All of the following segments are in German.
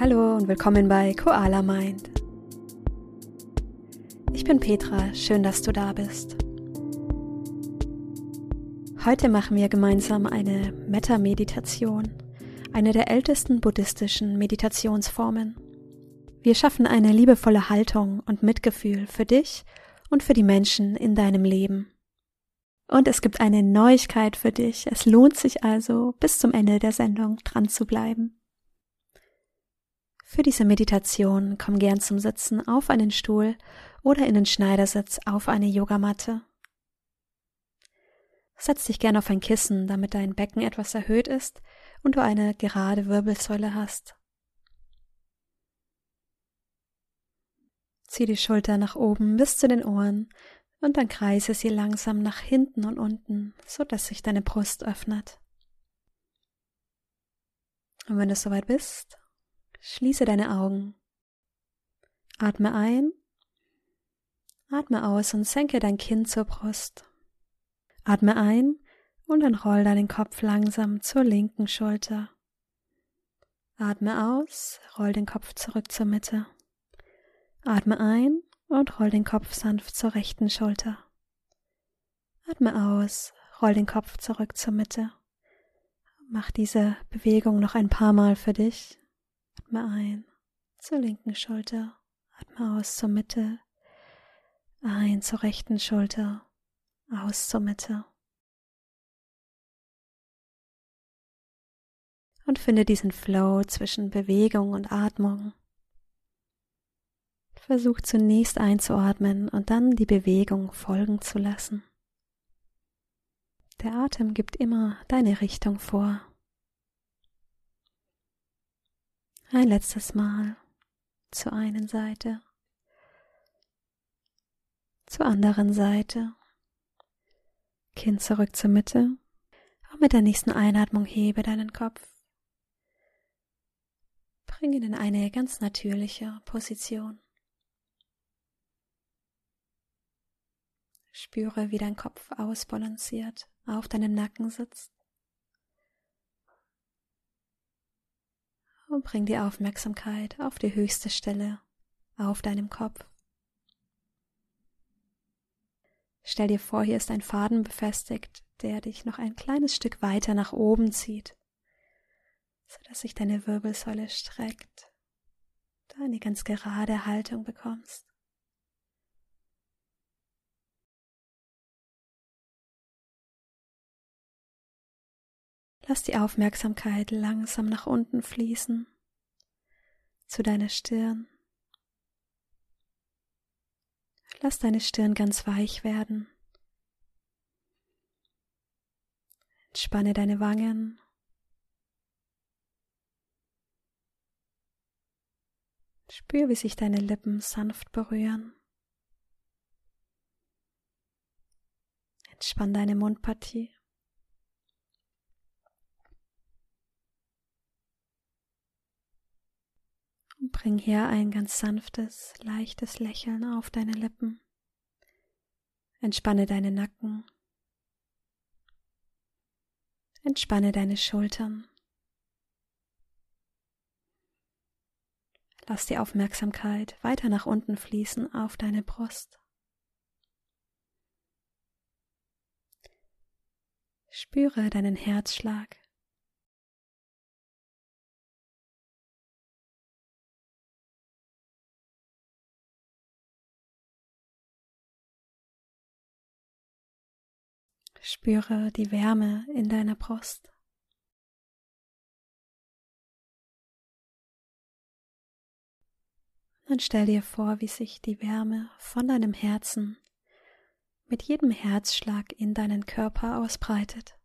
Hallo und willkommen bei Koala Mind. Ich bin Petra, schön, dass du da bist. Heute machen wir gemeinsam eine Metta-Meditation, eine der ältesten buddhistischen Meditationsformen. Wir schaffen eine liebevolle Haltung und Mitgefühl für dich und für die Menschen in deinem Leben. Und es gibt eine Neuigkeit für dich. Es lohnt sich also, bis zum Ende der Sendung dran zu bleiben. Für diese Meditation komm gern zum Sitzen auf einen Stuhl oder in den Schneidersitz auf eine Yogamatte. Setz dich gern auf ein Kissen, damit dein Becken etwas erhöht ist und du eine gerade Wirbelsäule hast. Zieh die Schulter nach oben bis zu den Ohren und dann kreise sie langsam nach hinten und unten, so dass sich deine Brust öffnet. Und wenn du soweit bist, schließe deine Augen. Atme ein, atme aus und senke dein Kinn zur Brust. Atme ein und dann roll deinen Kopf langsam zur linken Schulter. Atme aus, roll den Kopf zurück zur Mitte. Atme ein und roll den Kopf sanft zur rechten Schulter. Atme aus, roll den Kopf zurück zur Mitte. Mach diese Bewegung noch ein paar Mal für dich. Atme ein zur linken Schulter, atme aus zur Mitte, ein zur rechten Schulter, aus zur Mitte. Und finde diesen Flow zwischen Bewegung und Atmung. Versuch zunächst einzuatmen und dann die Bewegung folgen zu lassen. Der Atem gibt immer deine Richtung vor. Ein letztes Mal zur einen Seite, zur anderen Seite, Kinn zurück zur Mitte. Auch mit der nächsten Einatmung hebe deinen Kopf. Bring ihn in eine ganz natürliche Position. Spüre, wie dein Kopf ausbalanciert auf deinem Nacken sitzt. Und bring die Aufmerksamkeit auf die höchste Stelle auf deinem Kopf. Stell dir vor, hier ist ein Faden befestigt, der dich noch ein kleines Stück weiter nach oben zieht, sodass sich deine Wirbelsäule streckt, du eine ganz gerade Haltung bekommst. Lass die Aufmerksamkeit langsam nach unten fließen zu deiner Stirn. Lass deine Stirn ganz weich werden. Entspanne deine Wangen. Spür, wie sich deine Lippen sanft berühren. Entspann deine Mundpartie. Bring hier ein ganz sanftes, leichtes Lächeln auf deine Lippen. Entspanne deine Nacken. Entspanne deine Schultern. Lass die Aufmerksamkeit weiter nach unten fließen auf deine Brust. Spüre deinen Herzschlag. Spüre die Wärme in deiner Brust. Und stell dir vor, wie sich die Wärme von deinem Herzen mit jedem Herzschlag in deinen Körper ausbreitet.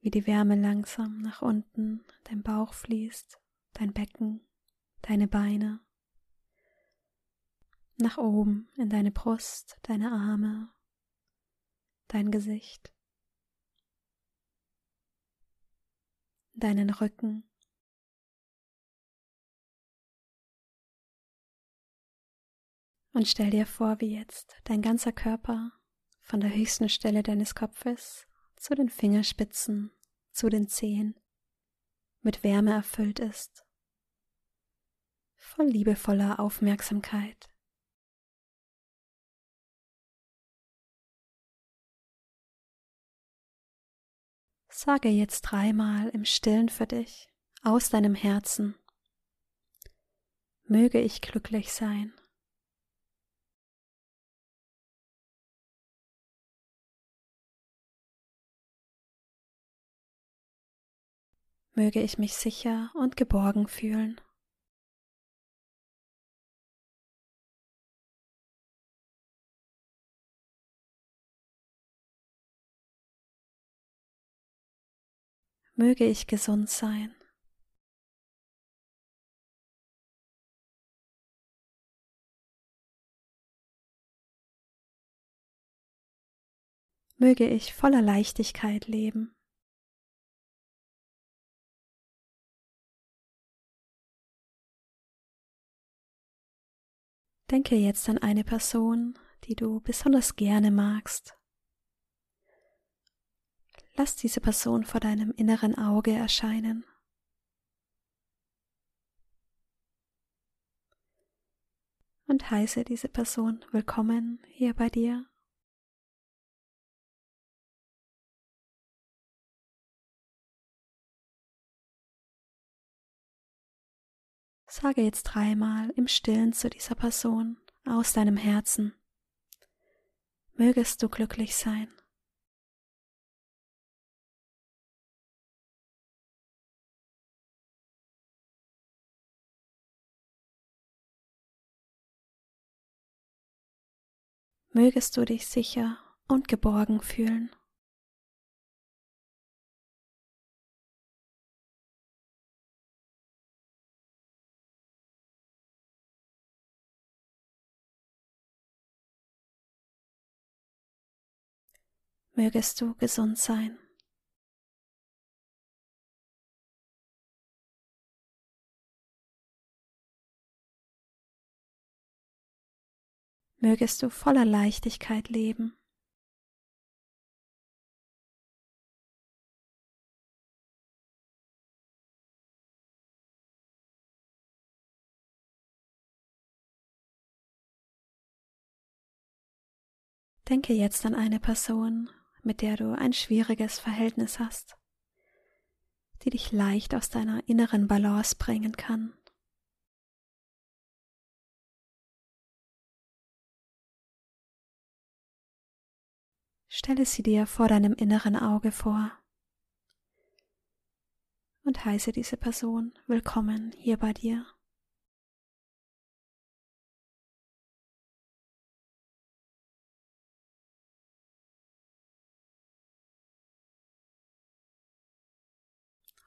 Wie die Wärme langsam nach unten dein Bauch fließt, dein Becken, deine Beine, nach oben in deine Brust, deine Arme, dein Gesicht, deinen Rücken. Und stell dir vor, wie jetzt dein ganzer Körper von der höchsten Stelle deines Kopfes zu den Fingerspitzen, zu den Zehen mit Wärme erfüllt ist, voll liebevoller Aufmerksamkeit. Sage jetzt dreimal im stillen für dich aus deinem Herzen, möge ich glücklich sein. Möge ich mich sicher und geborgen fühlen. Möge ich gesund sein. Möge ich voller Leichtigkeit leben. Denke jetzt an eine Person, die du besonders gerne magst. Lass diese Person vor deinem inneren Auge erscheinen. Und heiße diese Person willkommen hier bei dir. Sage jetzt dreimal im Stillen zu dieser Person aus deinem Herzen. Mögest du glücklich sein. Mögest du dich sicher und geborgen fühlen. mögest du gesund sein. Mögest du voller Leichtigkeit leben. Denke jetzt an eine Person, mit der du ein schwieriges Verhältnis hast, die dich leicht aus deiner inneren Balance bringen kann. Stelle sie dir vor deinem inneren Auge vor und heiße diese Person willkommen hier bei dir.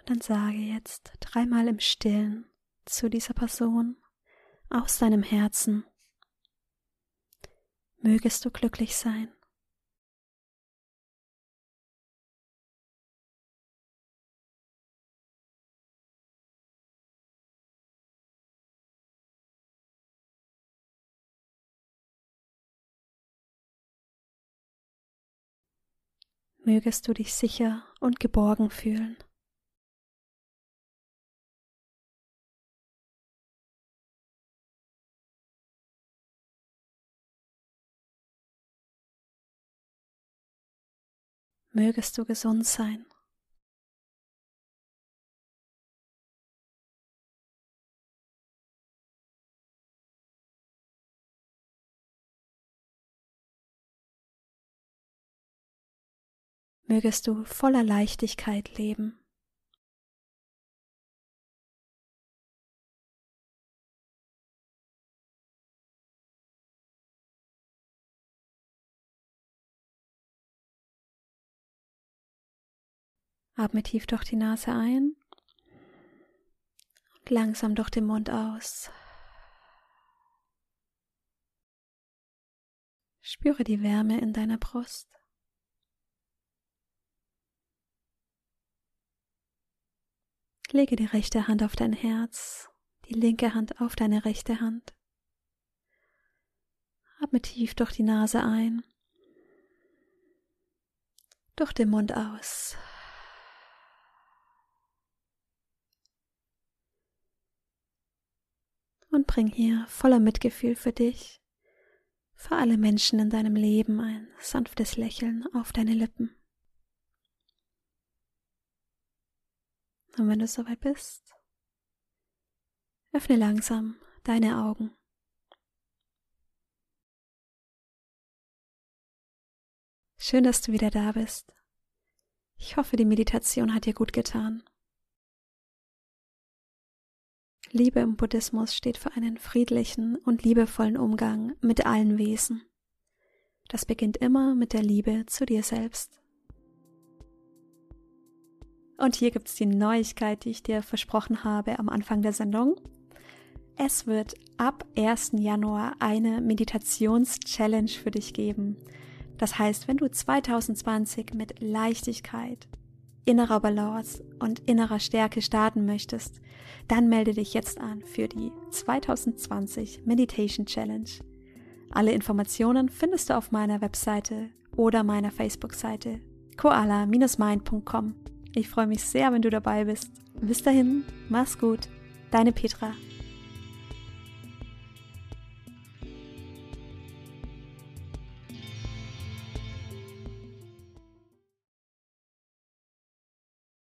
Und dann sage jetzt dreimal im Stillen zu dieser Person aus deinem Herzen, mögest du glücklich sein. Mögest du dich sicher und geborgen fühlen. mögest du gesund sein. Mögest du voller Leichtigkeit leben. Atme tief durch die Nase ein und langsam durch den Mund aus. Spüre die Wärme in deiner Brust. Lege die rechte Hand auf dein Herz, die linke Hand auf deine rechte Hand. Atme tief durch die Nase ein, durch den Mund aus. Und bring hier voller Mitgefühl für dich, für alle Menschen in deinem Leben ein sanftes Lächeln auf deine Lippen. Und wenn du soweit bist, öffne langsam deine Augen. Schön, dass du wieder da bist. Ich hoffe, die Meditation hat dir gut getan. Liebe im Buddhismus steht für einen friedlichen und liebevollen Umgang mit allen Wesen. Das beginnt immer mit der Liebe zu dir selbst. Und hier gibt es die Neuigkeit, die ich dir versprochen habe am Anfang der Sendung. Es wird ab 1. Januar eine Meditations-Challenge für dich geben. Das heißt, wenn du 2020 mit Leichtigkeit, innerer Balance und innerer Stärke starten möchtest, dann melde dich jetzt an für die 2020 Meditation Challenge. Alle Informationen findest du auf meiner Webseite oder meiner Facebook-Seite koala-mind.com. Ich freue mich sehr, wenn du dabei bist. Bis dahin, mach's gut, deine Petra.